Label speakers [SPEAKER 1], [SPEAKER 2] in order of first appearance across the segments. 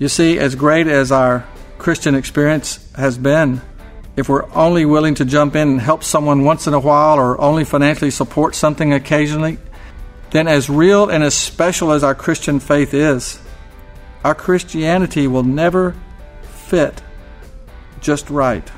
[SPEAKER 1] You see, as great as our Christian experience has been, if we're only willing to jump in and help someone once in a while or only financially support something occasionally, then as real and as special as our Christian faith is, our Christianity will never fit just right.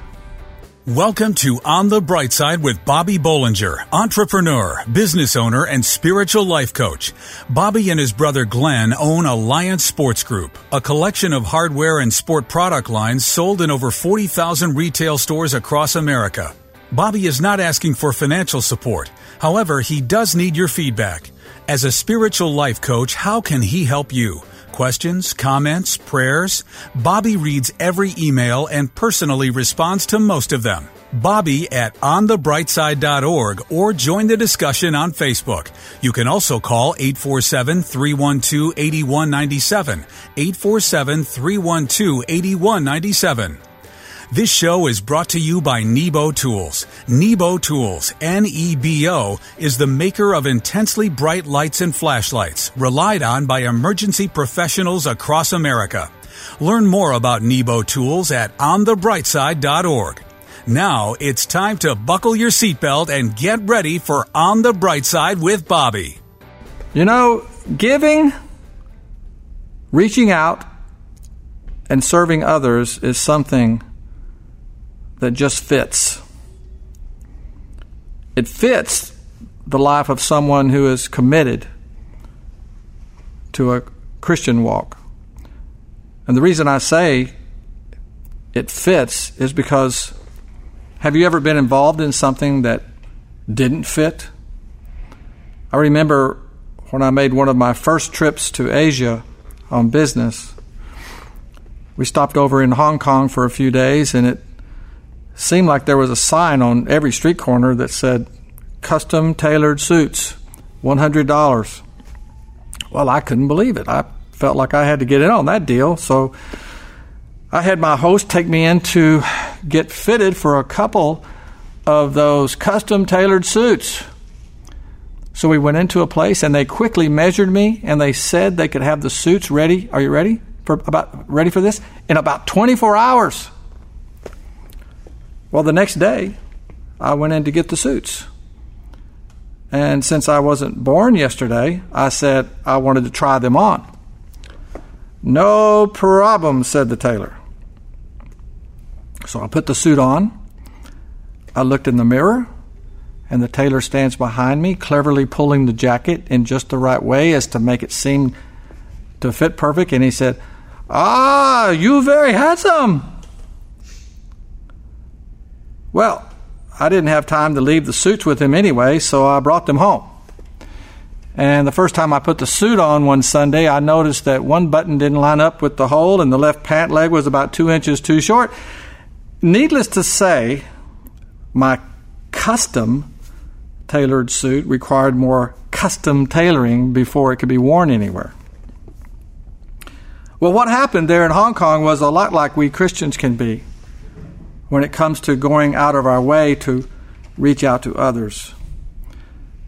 [SPEAKER 2] Welcome to On the Bright Side with Bobby Bollinger, entrepreneur, business owner, and spiritual life coach. Bobby and his brother Glenn own Alliance Sports Group, a collection of hardware and sport product lines sold in over 40,000 retail stores across America. Bobby is not asking for financial support. However, he does need your feedback. As a spiritual life coach, how can he help you? Questions, comments, prayers? Bobby reads every email and personally responds to most of them. Bobby at onthebrightside.org or join the discussion on Facebook. You can also call 847 312 This show is brought to you by Nebo Tools. Nebo Tools, N-E-B-O, is the maker of intensely bright lights and flashlights, relied on by emergency professionals across America. Learn more about Nebo Tools at onthebrightside.org. Now it's time to buckle your seatbelt and get ready for On the Bright Side with Bobby.
[SPEAKER 1] You know, giving, reaching out, and serving others is something that just fits. It fits the life of someone who is committed to a Christian walk. And the reason I say it fits is because have you ever been involved in something that didn't fit? I remember when I made one of my first trips to Asia on business. We stopped over in Hong Kong for a few days and it seemed like there was a sign on every street corner that said custom tailored suits, $100. Well, I couldn't believe it. I felt like I had to get in on that deal. So I had my host take me in to get fitted for a couple of those custom tailored suits. So we went into a place and they quickly measured me and they said they could have the suits ready. Are you ready for about ready for this? In about 24 hours. Well, the next day, I went in to get the suits. And since I wasn't born yesterday, I said I wanted to try them on. No problem, said the tailor. So I put the suit on. I looked in the mirror, and the tailor stands behind me, cleverly pulling the jacket in just the right way as to make it seem to fit perfect. And he said, Ah, you very handsome. Well, I didn't have time to leave the suits with him anyway, so I brought them home. And the first time I put the suit on one Sunday, I noticed that one button didn't line up with the hole, and the left pant leg was about two inches too short. Needless to say, my custom tailored suit required more custom tailoring before it could be worn anywhere. Well, what happened there in Hong Kong was a lot like we Christians can be when it comes to going out of our way to reach out to others.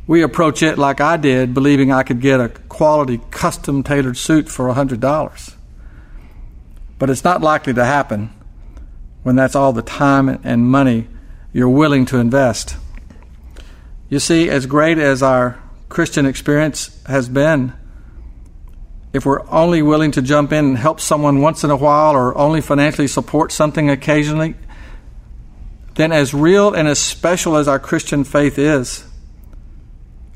[SPEAKER 1] We approach it like I did, believing I could get a quality custom tailored suit for $100. But it's not likely to happen when that's all the time and money you're willing to invest. You see, as great as our Christian experience has been, if we're only willing to jump in and help someone once in a while or only financially support something occasionally, then as real and as special as our Christian faith is,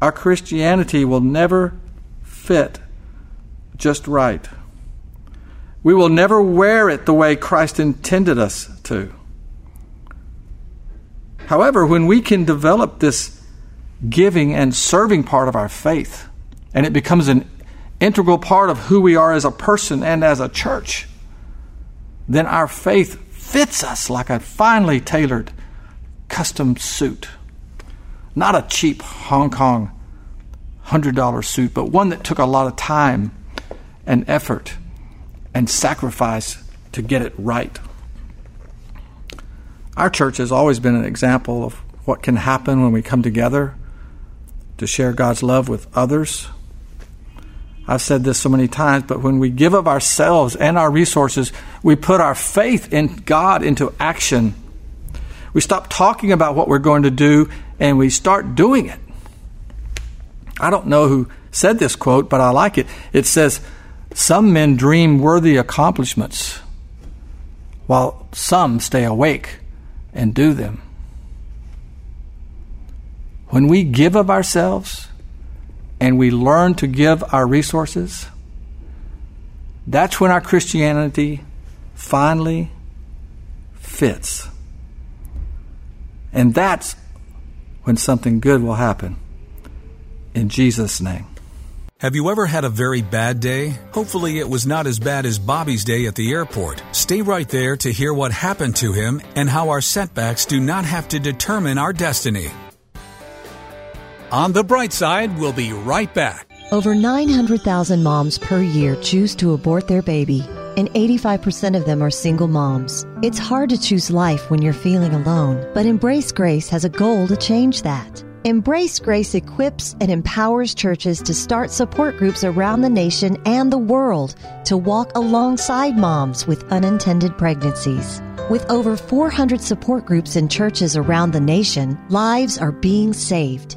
[SPEAKER 1] our Christianity will never fit just right. We will never wear it the way Christ intended us to. However, when we can develop this giving and serving part of our faith, and it becomes an integral part of who we are as a person and as a church, then our faith fits us like a finely tailored custom suit. Not a cheap Hong Kong $100 suit, but one that took a lot of time and effort and sacrifice to get it right. Our church has always been an example of what can happen when we come together to share God's love with others. I've said this so many times, but when we give of ourselves and our resources, we put our faith in God into action. We stop talking about what we're going to do and we start doing it. I don't know who said this quote, but I like it. It says, Some men dream worthy accomplishments, while some stay awake and do them. When we give of ourselves and we learn to give our resources, that's when our Christianity finally fits. And that's when something good will happen. In Jesus' name.
[SPEAKER 2] Have you ever had a very bad day? Hopefully, it was not as bad as Bobby's day at the airport. Stay right there to hear what happened to him and how our setbacks do not have to determine our destiny. On the bright side, we'll be right back.
[SPEAKER 3] Over 900,000 moms per year choose to abort their baby, and 85% of them are single moms. It's hard to choose life when you're feeling alone, but Embrace Grace has a goal to change that. Embrace Grace equips and empowers churches to start support groups around the nation and the world to walk alongside moms with unintended pregnancies. With over 400 support groups in churches around the nation, lives are being saved.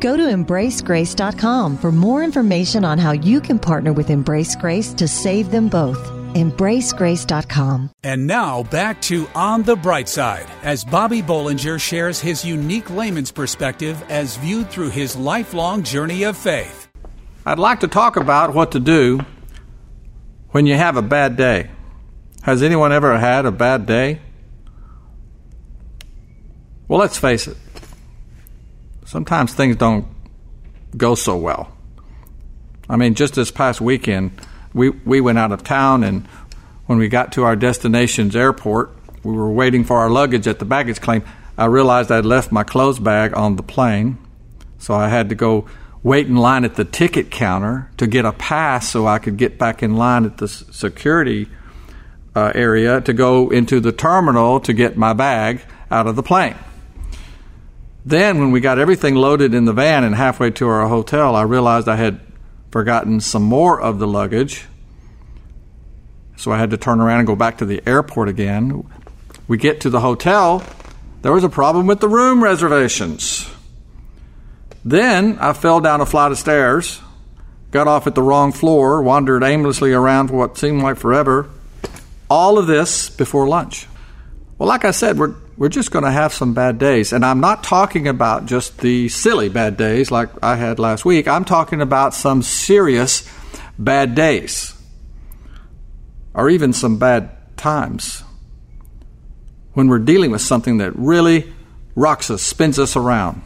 [SPEAKER 3] Go to embracegrace.com for more information on how you can partner with Embrace Grace to save them both. EmbraceGrace.com.
[SPEAKER 2] And now back to On the Bright Side as Bobby Bollinger shares his unique layman's perspective as viewed through his lifelong journey of faith.
[SPEAKER 1] I'd like to talk about what to do when you have a bad day. Has anyone ever had a bad day? Well, let's face it sometimes things don't go so well. I mean, just this past weekend, we, we went out of town, and when we got to our destination's airport, we were waiting for our luggage at the baggage claim. I realized I'd left my clothes bag on the plane, so I had to go wait in line at the ticket counter to get a pass so I could get back in line at the security uh, area to go into the terminal to get my bag out of the plane. Then, when we got everything loaded in the van and halfway to our hotel, I realized I had forgotten some more of the luggage. So I had to turn around and go back to the airport again. We get to the hotel, there was a problem with the room reservations. Then I fell down a flight of stairs, got off at the wrong floor, wandered aimlessly around for what seemed like forever. All of this before lunch. Well, like I said, we're we're just going to have some bad days. And I'm not talking about just the silly bad days like I had last week. I'm talking about some serious bad days or even some bad times when we're dealing with something that really rocks us, spins us around.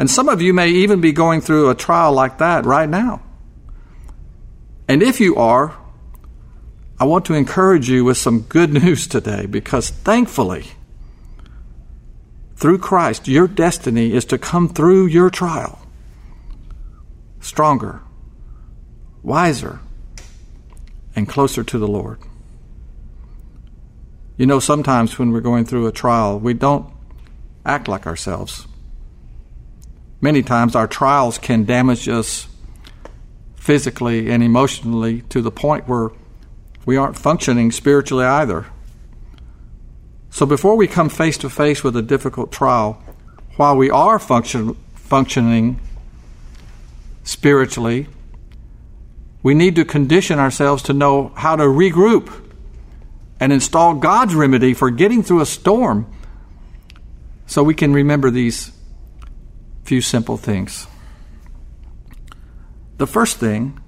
[SPEAKER 1] And some of you may even be going through a trial like that right now. And if you are, I want to encourage you with some good news today because thankfully, through Christ, your destiny is to come through your trial stronger, wiser, and closer to the Lord. You know, sometimes when we're going through a trial, we don't act like ourselves. Many times our trials can damage us physically and emotionally to the point where we aren't functioning spiritually either. So before we come face to face with a difficult trial, while we are function, functioning spiritually, we need to condition ourselves to know how to regroup and install God's remedy for getting through a storm so we can remember these few simple things. The first thing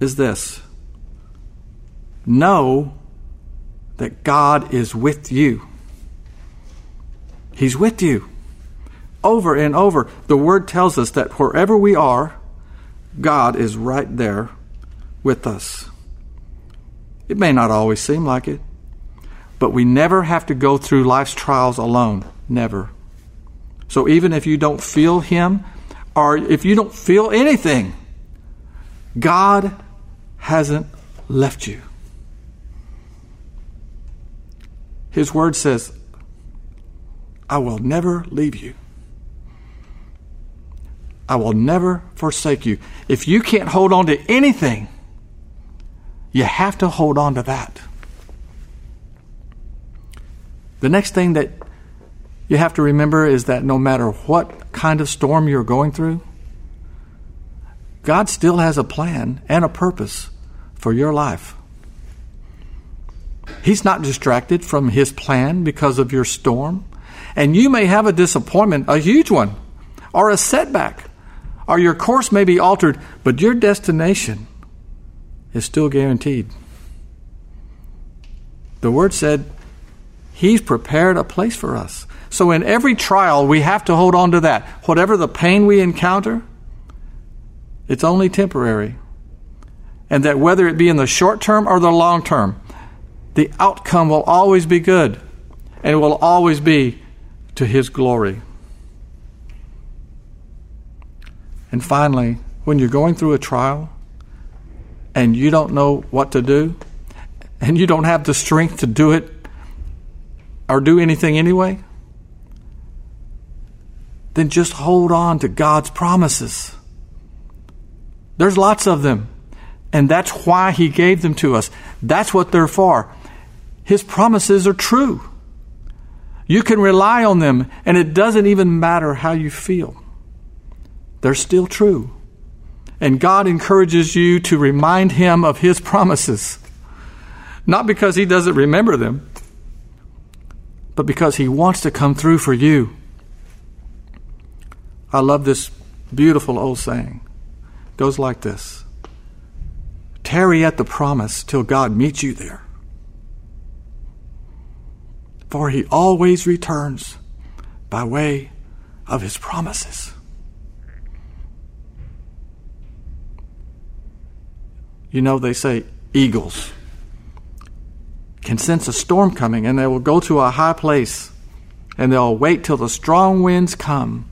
[SPEAKER 1] is this know that God is with you. He's with you. Over and over, the Word tells us that wherever we are, God is right there with us. It may not always seem like it, but we never have to go through life's trials alone. Never. So even if you don't feel Him, or if you don't feel anything, God hasn't left you. His word says, I will never leave you. I will never forsake you. If you can't hold on to anything, you have to hold on to that. The next thing that you have to remember is that no matter what kind of storm you're going through, God still has a plan and a purpose for your life. He's not distracted from His plan because of your storm. And you may have a disappointment, a huge one, or a setback, or your course may be altered, but your destination is still guaranteed. The Word said, He's prepared a place for us. So in every trial, we have to hold on to that. Whatever the pain we encounter, it's only temporary. And that whether it be in the short term or the long term, the outcome will always be good and it will always be to His glory. And finally, when you're going through a trial and you don't know what to do and you don't have the strength to do it or do anything anyway, then just hold on to God's promises. There's lots of them. And that's why He gave them to us. That's what they're for. His promises are true. You can rely on them, and it doesn't even matter how you feel. They're still true. And God encourages you to remind Him of His promises. Not because He doesn't remember them, but because He wants to come through for you. I love this beautiful old saying. It goes like this Tarry at the promise till God meets you there. For he always returns by way of his promises. You know, they say eagles can sense a storm coming and they will go to a high place and they'll wait till the strong winds come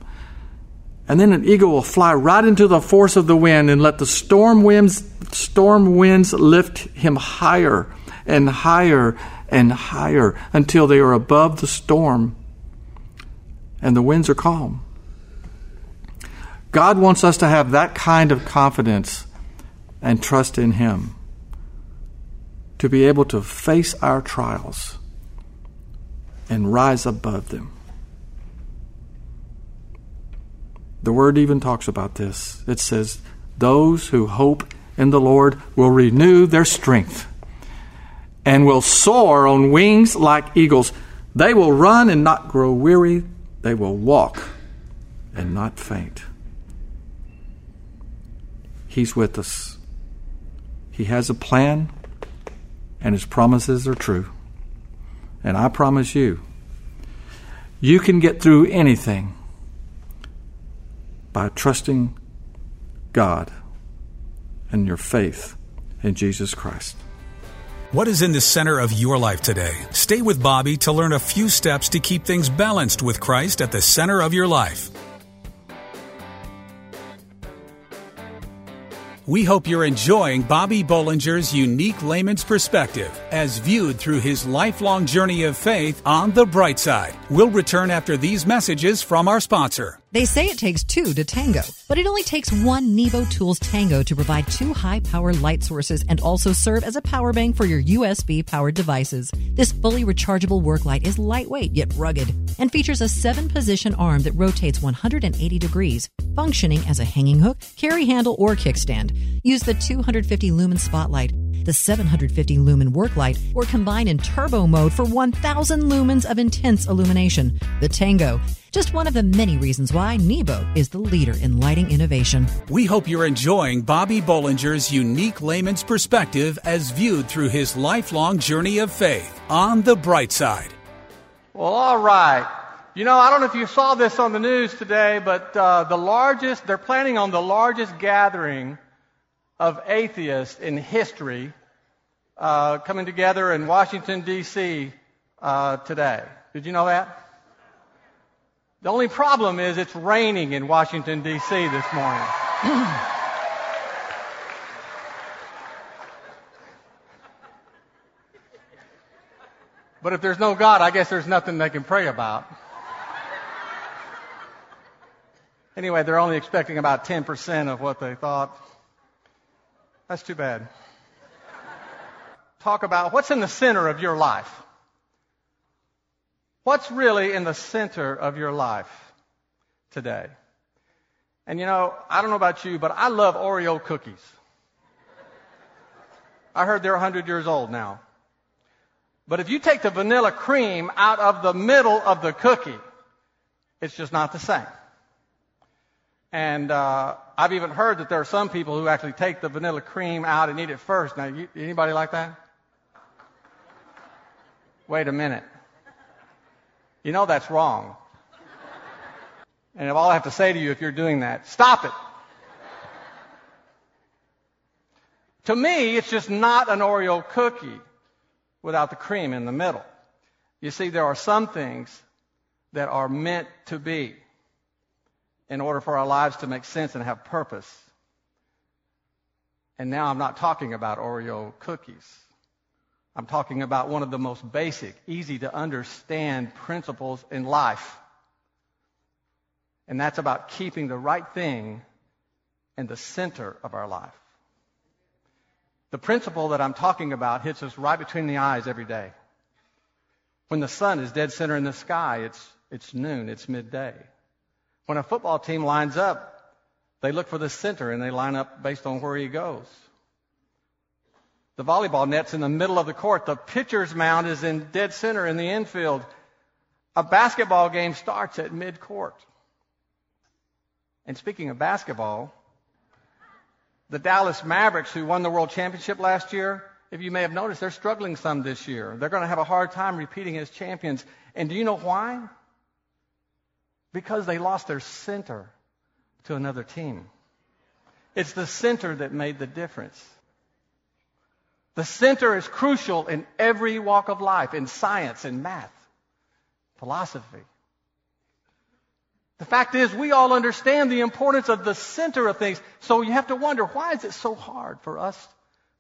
[SPEAKER 1] and then an eagle will fly right into the force of the wind and let the storm winds, storm winds lift him higher and higher and higher until they are above the storm and the winds are calm. God wants us to have that kind of confidence and trust in Him to be able to face our trials and rise above them. The word even talks about this. It says, Those who hope in the Lord will renew their strength and will soar on wings like eagles. They will run and not grow weary. They will walk and not faint. He's with us. He has a plan, and His promises are true. And I promise you, you can get through anything by trusting God and your faith in Jesus Christ.
[SPEAKER 2] What is in the center of your life today? Stay with Bobby to learn a few steps to keep things balanced with Christ at the center of your life. We hope you're enjoying Bobby Bollinger's unique layman's perspective as viewed through his lifelong journey of faith on the bright side. We'll return after these messages from our sponsor.
[SPEAKER 4] They say it takes two to tango, but it only takes one Nebo Tools Tango to provide two high power light sources and also serve as a power bank for your USB powered devices. This fully rechargeable work light is lightweight yet rugged and features a seven position arm that rotates 180 degrees, functioning as a hanging hook, carry handle, or kickstand. Use the 250 lumen spotlight the 750 lumen work light, or combine in turbo mode for 1000 lumens of intense illumination. The Tango, just one of the many reasons why Nebo is the leader in lighting innovation.
[SPEAKER 2] We hope you're enjoying Bobby Bollinger's unique layman's perspective as viewed through his lifelong journey of faith on the bright side.
[SPEAKER 1] Well, all right. You know, I don't know if you saw this on the news today, but uh, the largest, they're planning on the largest gathering of atheists in history uh, coming together in Washington, D.C. Uh, today. Did you know that? The only problem is it's raining in Washington, D.C. this morning. but if there's no God, I guess there's nothing they can pray about. Anyway, they're only expecting about 10% of what they thought. That's too bad. Talk about what's in the center of your life. What's really in the center of your life today? And you know, I don't know about you, but I love Oreo cookies. I heard they're 100 years old now. But if you take the vanilla cream out of the middle of the cookie, it's just not the same. And uh, I've even heard that there are some people who actually take the vanilla cream out and eat it first. Now, you, anybody like that? Wait a minute. You know that's wrong. And all I have to say to you if you're doing that, stop it. to me, it's just not an Oreo cookie without the cream in the middle. You see, there are some things that are meant to be in order for our lives to make sense and have purpose. And now I'm not talking about Oreo cookies. I'm talking about one of the most basic, easy to understand principles in life. And that's about keeping the right thing in the center of our life. The principle that I'm talking about hits us right between the eyes every day. When the sun is dead center in the sky, it's, it's noon, it's midday. When a football team lines up, they look for the center and they line up based on where he goes. The volleyball net's in the middle of the court. The pitcher's mound is in dead center in the infield. A basketball game starts at mid-court. And speaking of basketball, the Dallas Mavericks, who won the world championship last year, if you may have noticed, they're struggling some this year. They're going to have a hard time repeating as champions. And do you know why? Because they lost their center to another team. It's the center that made the difference. The center is crucial in every walk of life, in science, in math, philosophy. The fact is, we all understand the importance of the center of things. So you have to wonder, why is it so hard for us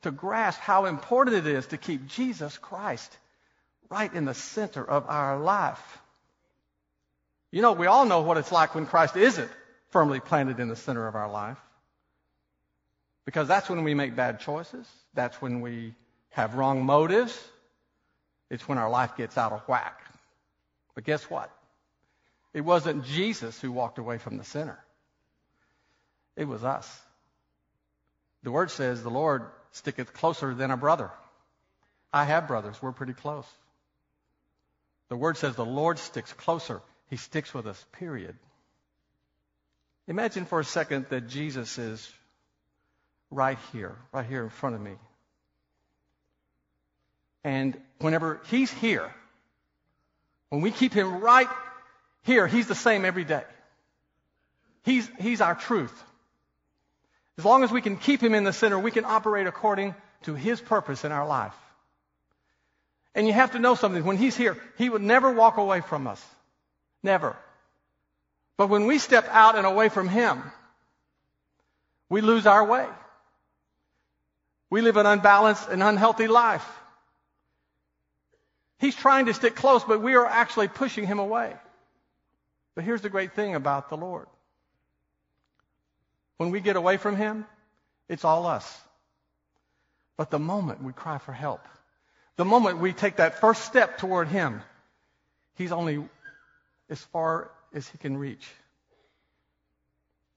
[SPEAKER 1] to grasp how important it is to keep Jesus Christ right in the center of our life? You know, we all know what it's like when Christ isn't firmly planted in the center of our life. Because that's when we make bad choices. That's when we have wrong motives. It's when our life gets out of whack. But guess what? It wasn't Jesus who walked away from the sinner, It was us. The word says the Lord sticketh closer than a brother. I have brothers. We're pretty close. The word says the Lord sticks closer. He sticks with us, period. Imagine for a second that Jesus is right here, right here in front of me. And whenever he's here, when we keep him right here, he's the same every day. He's, he's our truth. As long as we can keep him in the center, we can operate according to his purpose in our life. And you have to know something. When he's here, he would never walk away from us. Never. But when we step out and away from him, we lose our way. We live an unbalanced and unhealthy life. He's trying to stick close, but we are actually pushing him away. But here's the great thing about the Lord. When we get away from him, it's all us. But the moment we cry for help, the moment we take that first step toward him, he's only as far as he can reach.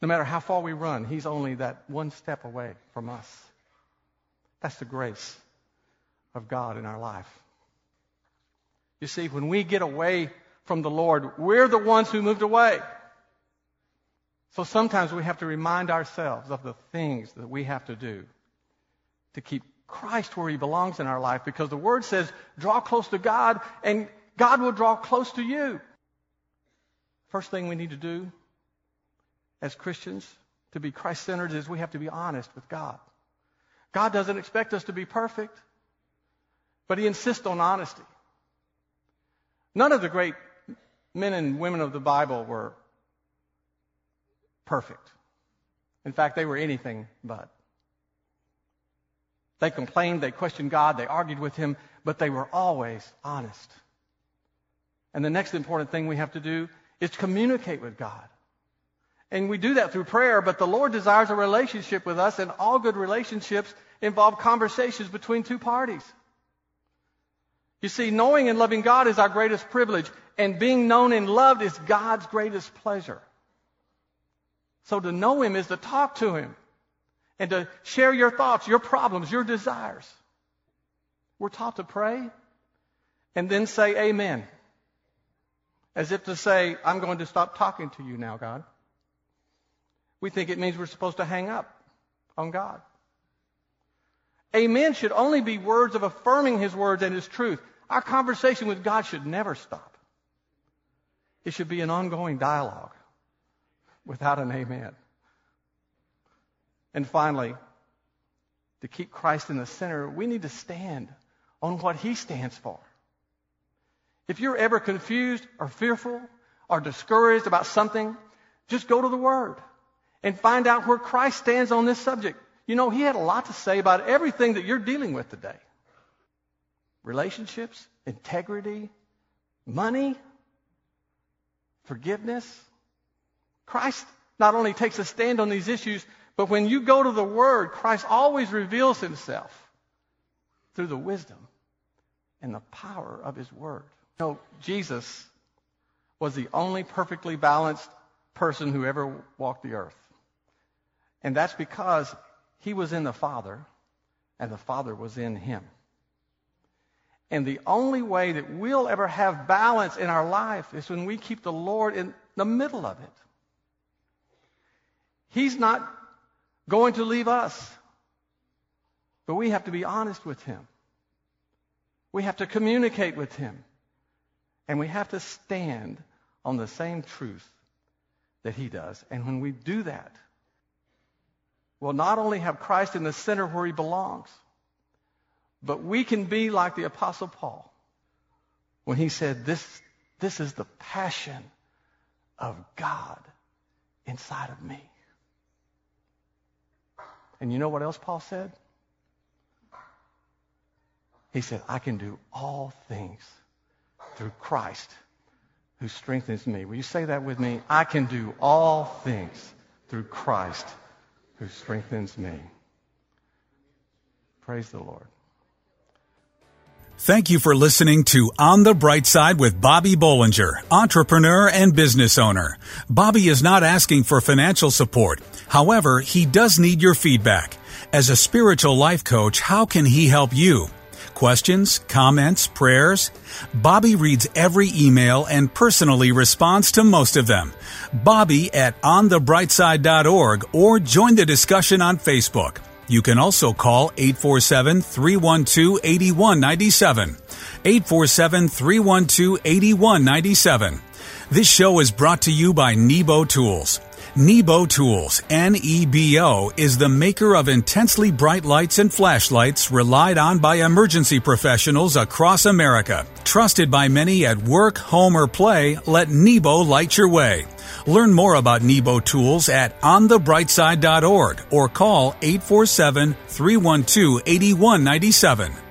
[SPEAKER 1] No matter how far we run, he's only that one step away from us. That's the grace of God in our life. You see, when we get away from the Lord, we're the ones who moved away. So sometimes we have to remind ourselves of the things that we have to do to keep Christ where he belongs in our life because the word says, draw close to God and God will draw close to you. First thing we need to do as Christians to be Christ centered is we have to be honest with God. God doesn't expect us to be perfect. But he insists on honesty. None of the great men and women of the Bible were perfect. In fact, they were anything but. They complained, they questioned God, they argued with Him, but they were always honest. And the next important thing we have to do is communicate with God. And we do that through prayer, but the Lord desires a relationship with us, and all good relationships involve conversations between two parties. You see, knowing and loving God is our greatest privilege, and being known and loved is God's greatest pleasure. So to know Him is to talk to Him and to share your thoughts, your problems, your desires. We're taught to pray and then say amen. As if to say, I'm going to stop talking to you now, God. We think it means we're supposed to hang up on God. Amen should only be words of affirming His words and His truth. Our conversation with God should never stop. It should be an ongoing dialogue without an amen. And finally, to keep Christ in the center, we need to stand on what He stands for. If you're ever confused or fearful or discouraged about something, just go to the Word and find out where Christ stands on this subject. You know, He had a lot to say about everything that you're dealing with today relationships, integrity, money, forgiveness. Christ not only takes a stand on these issues, but when you go to the Word, Christ always reveals Himself through the wisdom and the power of His Word. You know, Jesus was the only perfectly balanced person who ever walked the earth. And that's because He was in the Father and the Father was in Him. And the only way that we'll ever have balance in our life is when we keep the Lord in the middle of it. He's not going to leave us, but we have to be honest with Him. We have to communicate with Him. And we have to stand on the same truth that He does. And when we do that, we'll not only have Christ in the center where He belongs, but we can be like the Apostle Paul when he said, This, this is the passion of God inside of me. And you know what else Paul said? He said, I can do all things through Christ who strengthens me. Will you say that with me? I can do all things through Christ who strengthens me. Praise the Lord.
[SPEAKER 2] Thank you for listening to On the Bright Side with Bobby Bollinger, entrepreneur and business owner. Bobby is not asking for financial support. However, he does need your feedback. As a spiritual life coach, how can he help you? Questions, comments, prayers? Bobby reads every email and personally responds to most of them. Bobby at onthebrightside.org or join the discussion on Facebook. You can also call 847 312 8197. 847 312 8197. This show is brought to you by Nebo Tools. Nebo Tools, N-E-B-O, is the maker of intensely bright lights and flashlights relied on by emergency professionals across America. Trusted by many at work, home, or play, let Nebo light your way. Learn more about Nebo Tools at onthebrightside.org or call 847 312 8197.